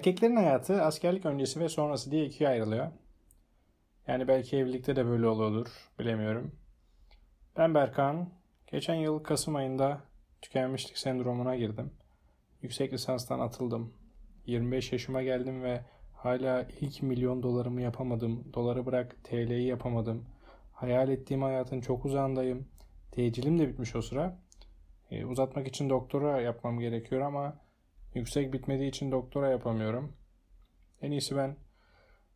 Erkeklerin hayatı askerlik öncesi ve sonrası diye ikiye ayrılıyor. Yani belki evlilikte de böyle oluyordur. Bilemiyorum. Ben Berkan. Geçen yıl Kasım ayında tükenmişlik sendromuna girdim. Yüksek lisanstan atıldım. 25 yaşıma geldim ve hala ilk milyon dolarımı yapamadım. Doları bırak TL'yi yapamadım. Hayal ettiğim hayatın çok uzağındayım. Tecilim de bitmiş o sıra. E, uzatmak için doktora yapmam gerekiyor ama yüksek bitmediği için doktora yapamıyorum. En iyisi ben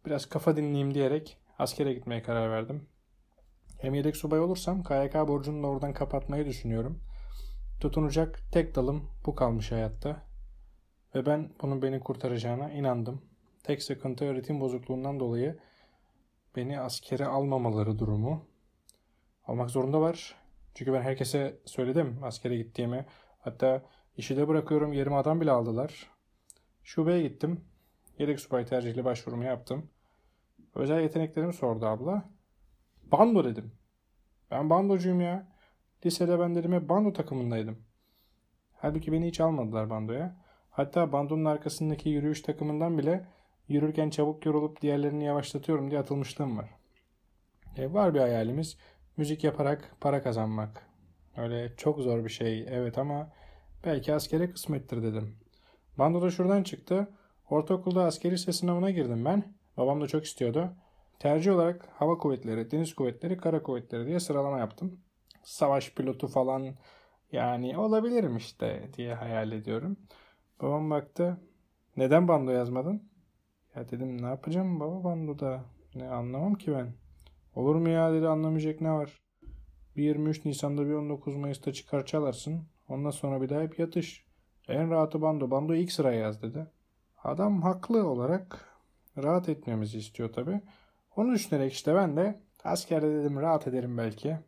biraz kafa dinleyeyim diyerek askere gitmeye karar verdim. Hem yedek subay olursam KYK borcunu da oradan kapatmayı düşünüyorum. Tutunacak tek dalım bu kalmış hayatta. Ve ben bunun beni kurtaracağına inandım. Tek sıkıntı öğretim bozukluğundan dolayı beni askere almamaları durumu. Almak zorunda var. Çünkü ben herkese söyledim askere gittiğimi. Hatta işi de bırakıyorum yerime adam bile aldılar. Şubeye gittim. Yedek subay tercihli başvurumu yaptım. Özel yeteneklerimi sordu abla. Bando dedim. Ben bandocuyum ya. Lisede ben dedim hep bando takımındaydım. Halbuki beni hiç almadılar bandoya. Hatta bandonun arkasındaki yürüyüş takımından bile yürürken çabuk yorulup diğerlerini yavaşlatıyorum diye atılmışlığım var. E, var bir hayalimiz. Müzik yaparak para kazanmak. Öyle çok zor bir şey evet ama belki askere kısmettir dedim. Bando da şuradan çıktı. Ortaokulda askeri lise sınavına girdim ben. Babam da çok istiyordu. Tercih olarak hava kuvvetleri, deniz kuvvetleri, kara kuvvetleri diye sıralama yaptım. Savaş pilotu falan yani olabilirim işte diye hayal ediyorum. Babam baktı. Neden bando yazmadın? Ya dedim ne yapacağım baba bandoda? Ne anlamam ki ben. Olur mu ya dedi anlamayacak ne var? Bir 23 Nisan'da bir 19 Mayıs'ta çıkar çalarsın. Ondan sonra bir daha hep yatış. En rahatı bando. Bando ilk sıraya yaz dedi. Adam haklı olarak rahat etmemizi istiyor tabi. Onu düşünerek işte ben de askerde dedim rahat ederim belki.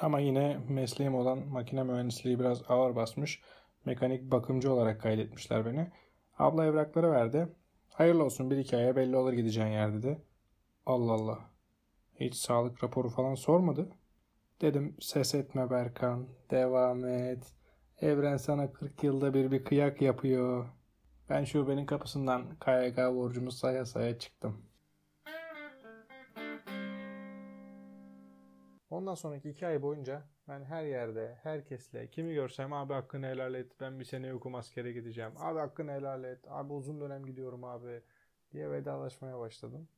Ama yine mesleğim olan makine mühendisliği biraz ağır basmış. Mekanik bakımcı olarak kaydetmişler beni. Abla evrakları verdi. Hayırlı olsun bir iki aya belli olur gideceğin yer dedi. Allah Allah. Hiç sağlık raporu falan sormadı. Dedim ses etme Berkan. Devam et. Evren sana 40 yılda bir bir kıyak yapıyor. Ben şubenin kapısından KYK borcumu saya saya çıktım. Ondan sonraki iki ay boyunca ben her yerde herkesle kimi görsem abi hakkını helal et ben bir sene yokum askere gideceğim. Abi hakkını helal et abi uzun dönem gidiyorum abi diye vedalaşmaya başladım.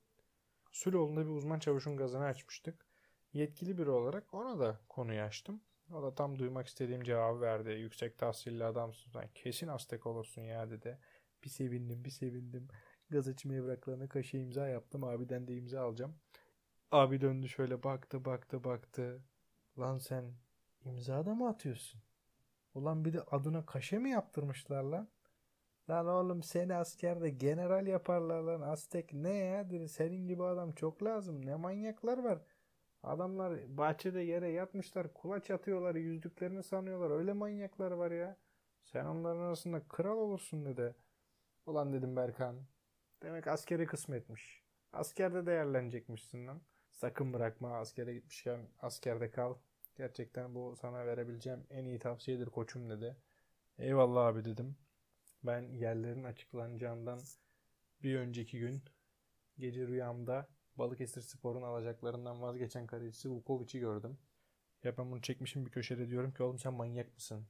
Süloğlu'nda bir uzman çavuşun gazını açmıştık. Yetkili biri olarak ona da konuyu açtım. O da tam duymak istediğim cevabı verdi. Yüksek tahsilli adamsın sen kesin Aztek olursun ya dedi. Bir sevindim bir sevindim. Gaz açma evraklarına kaşı imza yaptım. Abiden de imza alacağım. Abi döndü şöyle baktı baktı baktı. Lan sen imza da mı atıyorsun? Ulan bir de adına kaşe mi yaptırmışlar lan? Lan oğlum seni askerde general yaparlar lan. Aztek ne ya? Dedi. Senin gibi adam çok lazım. Ne manyaklar var. Adamlar bahçede yere yatmışlar. Kulaç atıyorlar. Yüzdüklerini sanıyorlar. Öyle manyaklar var ya. Sen onların arasında kral olursun dedi. Ulan dedim Berkan. Demek askeri kısmetmiş. Askerde değerlenecekmişsin lan. Sakın bırakma askere gitmişken askerde kal. Gerçekten bu sana verebileceğim en iyi tavsiyedir koçum dedi. Eyvallah abi dedim. Ben yerlerin açıklanacağından bir önceki gün gece rüyamda Balıkesir Spor'un alacaklarından vazgeçen kalecisi Vukovic'i gördüm. Ya ben bunu çekmişim bir köşede diyorum ki oğlum sen manyak mısın?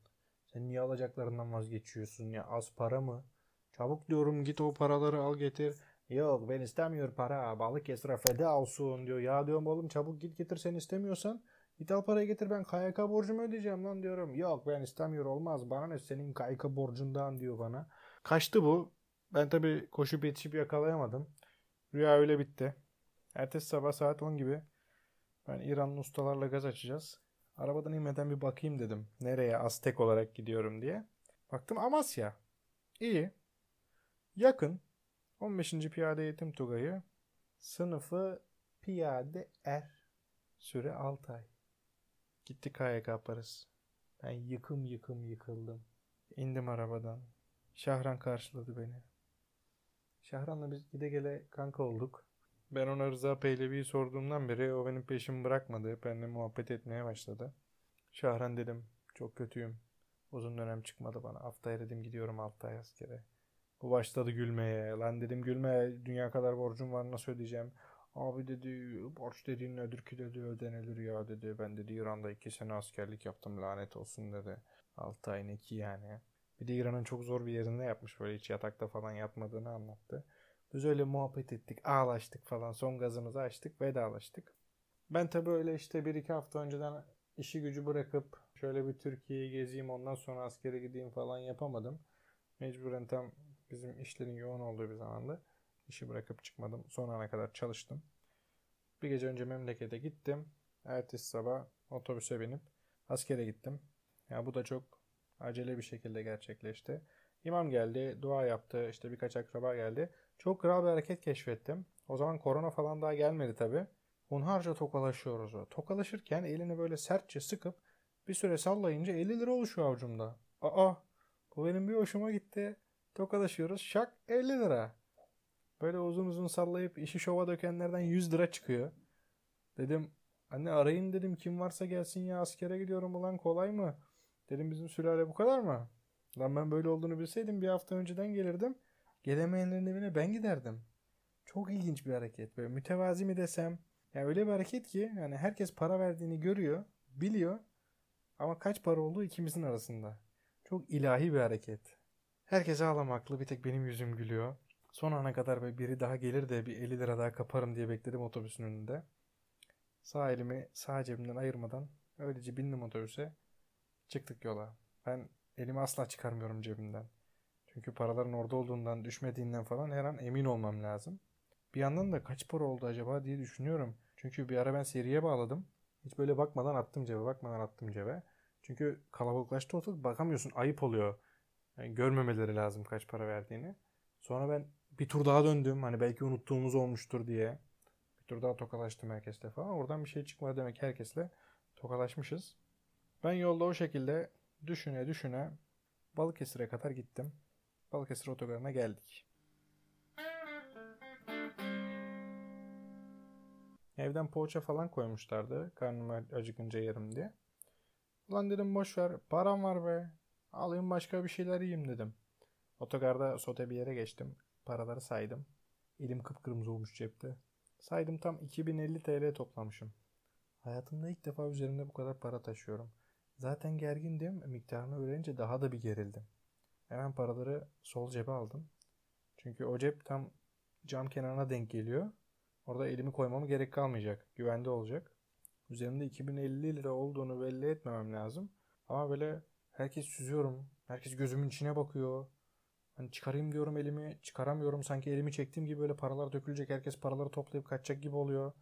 Sen niye alacaklarından vazgeçiyorsun ya? Az para mı? Çabuk diyorum git o paraları al getir. Yok ben istemiyorum para. Balıkesir'e feda olsun diyor. Ya diyorum oğlum çabuk git getir sen istemiyorsan. Git al parayı getir ben KYK borcumu ödeyeceğim lan diyorum. Yok ben istemiyor olmaz. Bana ne senin KYK borcundan diyor bana. Kaçtı bu. Ben tabii koşup yetişip yakalayamadım. Rüya öyle bitti. Ertesi sabah saat 10 gibi ben İranlı ustalarla gaz açacağız. Arabadan inmeden bir bakayım dedim. Nereye Aztek olarak gidiyorum diye. Baktım Amasya. İyi. Yakın. 15. Piyade Eğitim Tugayı. Sınıfı Piyade Er. Süre 6 ay. Gitti KYK parası. Ben yıkım yıkım yıkıldım. İndim arabadan. Şahran karşıladı beni. Şahran'la biz gide gele kanka olduk. Ben ona Rıza Pehlevi'yi sorduğumdan beri o benim peşimi bırakmadı. Benimle muhabbet etmeye başladı. Şahran dedim çok kötüyüm. Uzun dönem çıkmadı bana. Haftaya dedim gidiyorum 6 ay askere. Bu başladı gülmeye. Lan dedim gülme dünya kadar borcum var nasıl ödeyeceğim. Abi dedi borç dediğin nedir ki dedi ödenilir ya dedi. Ben dedi İran'da iki sene askerlik yaptım lanet olsun dedi. 6 ayın iki yani. Bir de İran'ın çok zor bir yerinde yapmış böyle hiç yatakta falan yatmadığını anlattı. Biz öyle muhabbet ettik ağlaştık falan son gazımızı açtık vedalaştık. Ben tabii öyle işte bir iki hafta önceden işi gücü bırakıp şöyle bir Türkiye'yi gezeyim ondan sonra askere gideyim falan yapamadım. Mecburen tam bizim işlerin yoğun olduğu bir zamanda işi bırakıp çıkmadım. Son ana kadar çalıştım. Bir gece önce memlekete gittim. Ertesi sabah otobüse binip askere gittim. Ya bu da çok acele bir şekilde gerçekleşti. İmam geldi, dua yaptı, işte birkaç akraba geldi. Çok kral bir hareket keşfettim. O zaman korona falan daha gelmedi tabi. Hunharca tokalaşıyoruz. Tokalaşırken elini böyle sertçe sıkıp bir süre sallayınca 50 lira oluşuyor avucumda. Aa bu benim bir hoşuma gitti. Tokalaşıyoruz şak 50 lira. Böyle uzun uzun sallayıp işi şova dökenlerden 100 lira çıkıyor. Dedim anne arayın dedim kim varsa gelsin ya askere gidiyorum ulan kolay mı? Dedim bizim sülale bu kadar mı? Lan ben böyle olduğunu bilseydim bir hafta önceden gelirdim. Gelemeyenlerin evine ben giderdim. Çok ilginç bir hareket. Böyle mütevazi mi desem. Yani öyle bir hareket ki yani herkes para verdiğini görüyor, biliyor. Ama kaç para olduğu ikimizin arasında. Çok ilahi bir hareket. Herkes ağlamaklı bir tek benim yüzüm gülüyor. Son ana kadar böyle biri daha gelir de bir 50 lira daha kaparım diye bekledim otobüsün önünde. Sağ elimi sağ cebimden ayırmadan öylece bindim otobüse. Çıktık yola. Ben elimi asla çıkarmıyorum cebimden. Çünkü paraların orada olduğundan, düşmediğinden falan her an emin olmam lazım. Bir yandan da kaç para oldu acaba diye düşünüyorum. Çünkü bir ara ben seriye bağladım. Hiç böyle bakmadan attım cebe, bakmadan attım cebe. Çünkü kalabalıklaştı ortalık bakamıyorsun. Ayıp oluyor. Yani görmemeleri lazım kaç para verdiğini. Sonra ben bir tur daha döndüm. Hani belki unuttuğumuz olmuştur diye. Bir tur daha tokalaştım herkesle falan. Oradan bir şey çıkmadı demek herkesle tokalaşmışız. Ben yolda o şekilde düşüne düşüne Balıkesir'e kadar gittim. Balıkesir otogarına geldik. Evden poğaça falan koymuşlardı. Karnım acıkınca yerim diye. Ulan dedim boş ver. Param var be. Alayım başka bir şeyler yiyeyim dedim. Otogarda sote bir yere geçtim. Paraları saydım. Elim kıpkırmızı olmuş cepte. Saydım tam 2050 TL toplamışım. Hayatımda ilk defa üzerimde bu kadar para taşıyorum. Zaten gergindim. Miktarını öğrenince daha da bir gerildim. Hemen paraları sol cebe aldım. Çünkü o cep tam cam kenarına denk geliyor. Orada elimi koymama gerek kalmayacak. Güvende olacak. Üzerimde 2050 lira olduğunu belli etmemem lazım. Ama böyle herkes süzüyorum. Herkes gözümün içine bakıyor. Hani çıkarayım diyorum elimi. Çıkaramıyorum. Sanki elimi çektiğim gibi böyle paralar dökülecek. Herkes paraları toplayıp kaçacak gibi oluyor.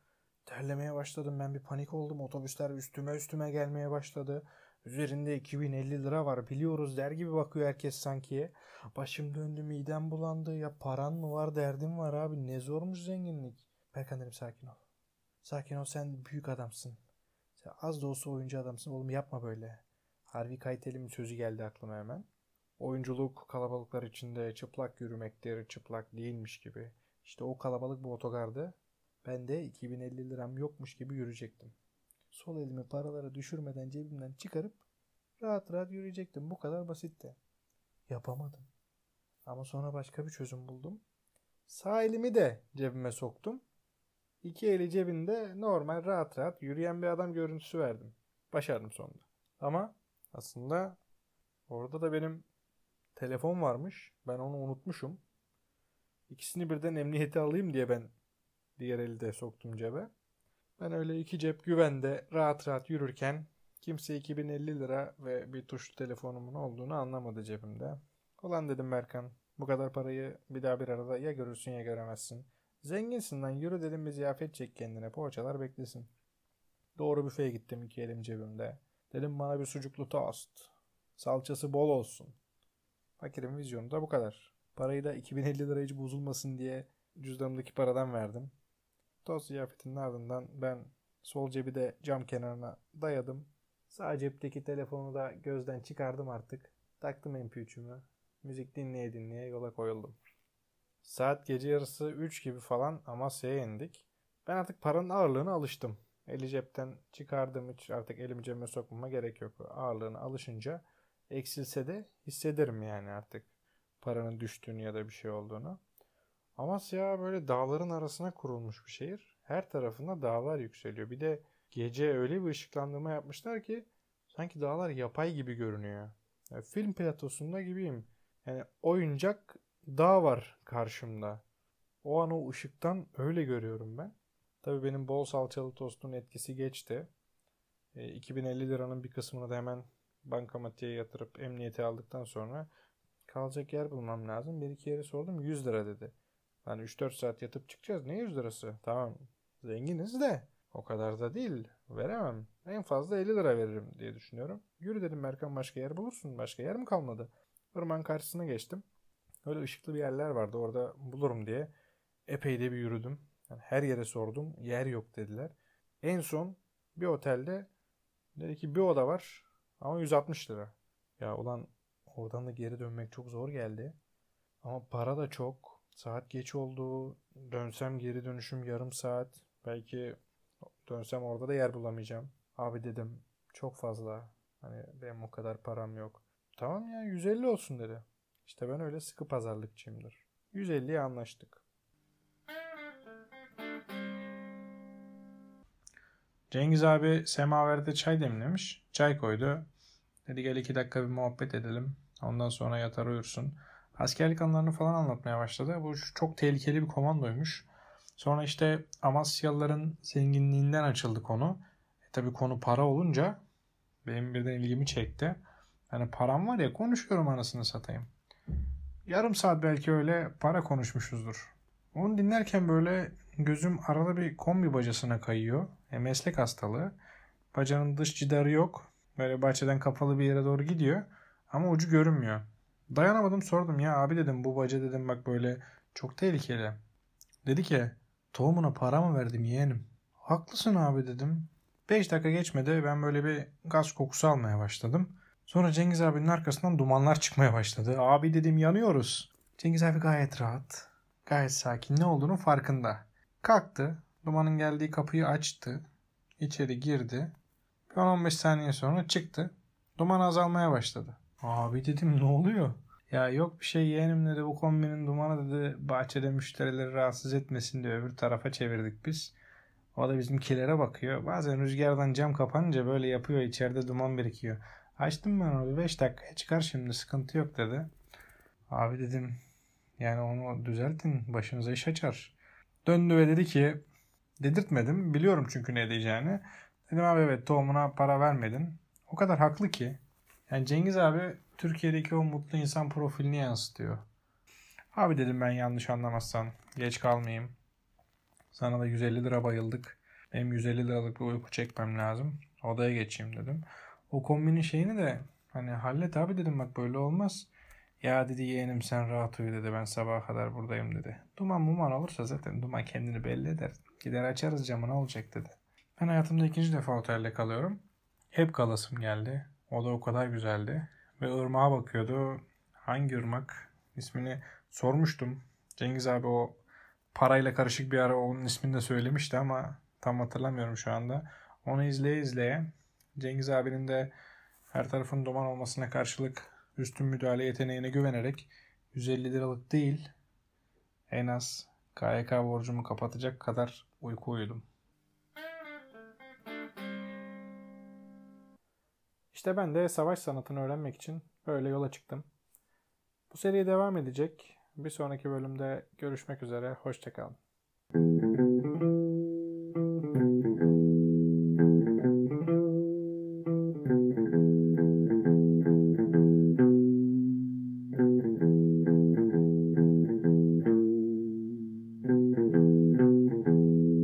Terlemeye başladım. Ben bir panik oldum. Otobüsler üstüme üstüme gelmeye başladı. Üzerinde 2050 lira var biliyoruz der gibi bakıyor herkes sanki. Başım döndü midem bulandı ya paran mı var derdim var abi ne zormuş zenginlik. Berkan dedim sakin ol. Sakin ol sen büyük adamsın. Sen az da olsa oyuncu adamsın oğlum yapma böyle. Harvey Keitel'in sözü geldi aklıma hemen. Oyunculuk kalabalıklar içinde çıplak yürümektir, çıplak değilmiş gibi. İşte o kalabalık bu otogardı. Ben de 2050 liram yokmuş gibi yürüyecektim. Sol elimi paraları düşürmeden cebimden çıkarıp rahat rahat yürüyecektim. Bu kadar basitti. Yapamadım. Ama sonra başka bir çözüm buldum. Sağ elimi de cebime soktum. İki eli cebinde normal rahat rahat yürüyen bir adam görüntüsü verdim. Başardım sonunda. Ama aslında orada da benim telefon varmış. Ben onu unutmuşum. İkisini birden emniyete alayım diye ben diğer eli de soktum cebe. Ben öyle iki cep güvende rahat rahat yürürken kimse 2050 lira ve bir tuşlu telefonumun olduğunu anlamadı cebimde. Ulan dedim Berkan bu kadar parayı bir daha bir arada ya görürsün ya göremezsin. Zenginsin lan yürü dedim bir ziyafet çek kendine poğaçalar beklesin. Doğru büfeye gittim iki elim cebimde. Dedim bana bir sucuklu tost. Salçası bol olsun. Fakirin vizyonu da bu kadar. Parayı da 2050 lira hiç bozulmasın diye cüzdanımdaki paradan verdim. Toz ziyafetinin ardından ben sol cebi de cam kenarına dayadım. Sağ cepteki telefonu da gözden çıkardım artık. Taktım MP3'ümü. Müzik dinleye dinleye yola koyuldum. Saat gece yarısı 3 gibi falan Amasya'ya indik. Ben artık paranın ağırlığına alıştım. Eli cepten çıkardım hiç artık elimi cebime sokmama gerek yok. Ağırlığına alışınca eksilse de hissederim yani artık. paranın düştüğünü ya da bir şey olduğunu. Amasya böyle dağların arasına kurulmuş bir şehir. Her tarafında dağlar yükseliyor. Bir de gece öyle bir ışıklandırma yapmışlar ki sanki dağlar yapay gibi görünüyor. Yani film platosunda gibiyim. Yani oyuncak dağ var karşımda. O an o ışıktan öyle görüyorum ben. Tabii benim bol salçalı tostun etkisi geçti. E, 2050 liranın bir kısmını da hemen bankamatiğe yatırıp emniyete aldıktan sonra kalacak yer bulmam lazım. Bir iki yere sordum 100 lira dedi. Hani 3-4 saat yatıp çıkacağız. Ne 100 lirası? Tamam zenginiz de o kadar da değil. Veremem. En fazla 50 lira veririm diye düşünüyorum. Yürü dedim Merkan başka yer bulursun. Başka yer mi kalmadı? Irmak'ın karşısına geçtim. Öyle ışıklı bir yerler vardı. Orada bulurum diye epey de bir yürüdüm. Yani her yere sordum. Yer yok dediler. En son bir otelde dedi ki bir oda var ama 160 lira. Ya ulan oradan da geri dönmek çok zor geldi. Ama para da çok. Saat geç oldu. Dönsem geri dönüşüm yarım saat. Belki dönsem orada da yer bulamayacağım. Abi dedim çok fazla. Hani benim o kadar param yok. Tamam ya 150 olsun dedi. İşte ben öyle sıkı pazarlıkçıyımdır. 150'ye anlaştık. Cengiz abi semaverde çay demlemiş. Çay koydu. Dedi gel iki dakika bir muhabbet edelim. Ondan sonra yatar uyursun. Askerlik anlarını falan anlatmaya başladı. Bu çok tehlikeli bir komandoymuş. Sonra işte Amasyalıların zenginliğinden açıldı konu. E tabi konu para olunca benim birden ilgimi çekti. Hani param var ya konuşuyorum anasını satayım. Yarım saat belki öyle para konuşmuşuzdur. Onu dinlerken böyle gözüm arada bir kombi bacasına kayıyor. E, meslek hastalığı. Bacanın dış cidarı yok. Böyle bahçeden kapalı bir yere doğru gidiyor. Ama ucu görünmüyor. Dayanamadım sordum ya abi dedim bu baca dedim bak böyle çok tehlikeli. Dedi ki tohumuna para mı verdim yeğenim? Haklısın abi dedim. 5 dakika geçmedi ben böyle bir gaz kokusu almaya başladım. Sonra Cengiz abinin arkasından dumanlar çıkmaya başladı. Abi dedim yanıyoruz. Cengiz abi gayet rahat. Gayet sakin ne olduğunu farkında. Kalktı. Dumanın geldiği kapıyı açtı. İçeri girdi. 10-15 saniye sonra çıktı. Duman azalmaya başladı. Abi dedim ne oluyor? Ya yok bir şey yeğenim dedi bu kombinin dumanı dedi bahçede müşterileri rahatsız etmesin diye öbür tarafa çevirdik biz. O da bizimkilere bakıyor. Bazen rüzgardan cam kapanınca böyle yapıyor içeride duman birikiyor. Açtım ben onu 5 dakikaya çıkar şimdi sıkıntı yok dedi. Abi dedim yani onu düzeltin başınıza iş açar. Döndü ve dedi ki dedirtmedim biliyorum çünkü ne diyeceğini. Dedim abi evet tohumuna para vermedin. O kadar haklı ki. Yani Cengiz abi Türkiye'deki o mutlu insan profilini yansıtıyor. Abi dedim ben yanlış anlamazsan geç kalmayayım. Sana da 150 lira bayıldık. Benim 150 liralık bir uyku çekmem lazım. Odaya geçeyim dedim. O kombinin şeyini de hani hallet abi dedim bak böyle olmaz. Ya dedi yeğenim sen rahat uyu dedi ben sabaha kadar buradayım dedi. Duman muman olursa zaten duman kendini belli eder. Gider açarız camı ne olacak dedi. Ben hayatımda ikinci defa otelde kalıyorum. Hep kalasım geldi. O da o kadar güzeldi. Ve ırmağa bakıyordu. Hangi ırmak? ismini sormuştum. Cengiz abi o parayla karışık bir ara onun ismini de söylemişti ama tam hatırlamıyorum şu anda. Onu izleye izleye Cengiz abinin de her tarafın duman olmasına karşılık üstün müdahale yeteneğine güvenerek 150 liralık değil en az KYK borcumu kapatacak kadar uyku uyudum. İşte ben de savaş sanatını öğrenmek için böyle yola çıktım. Bu seriye devam edecek. Bir sonraki bölümde görüşmek üzere. Hoşçakalın.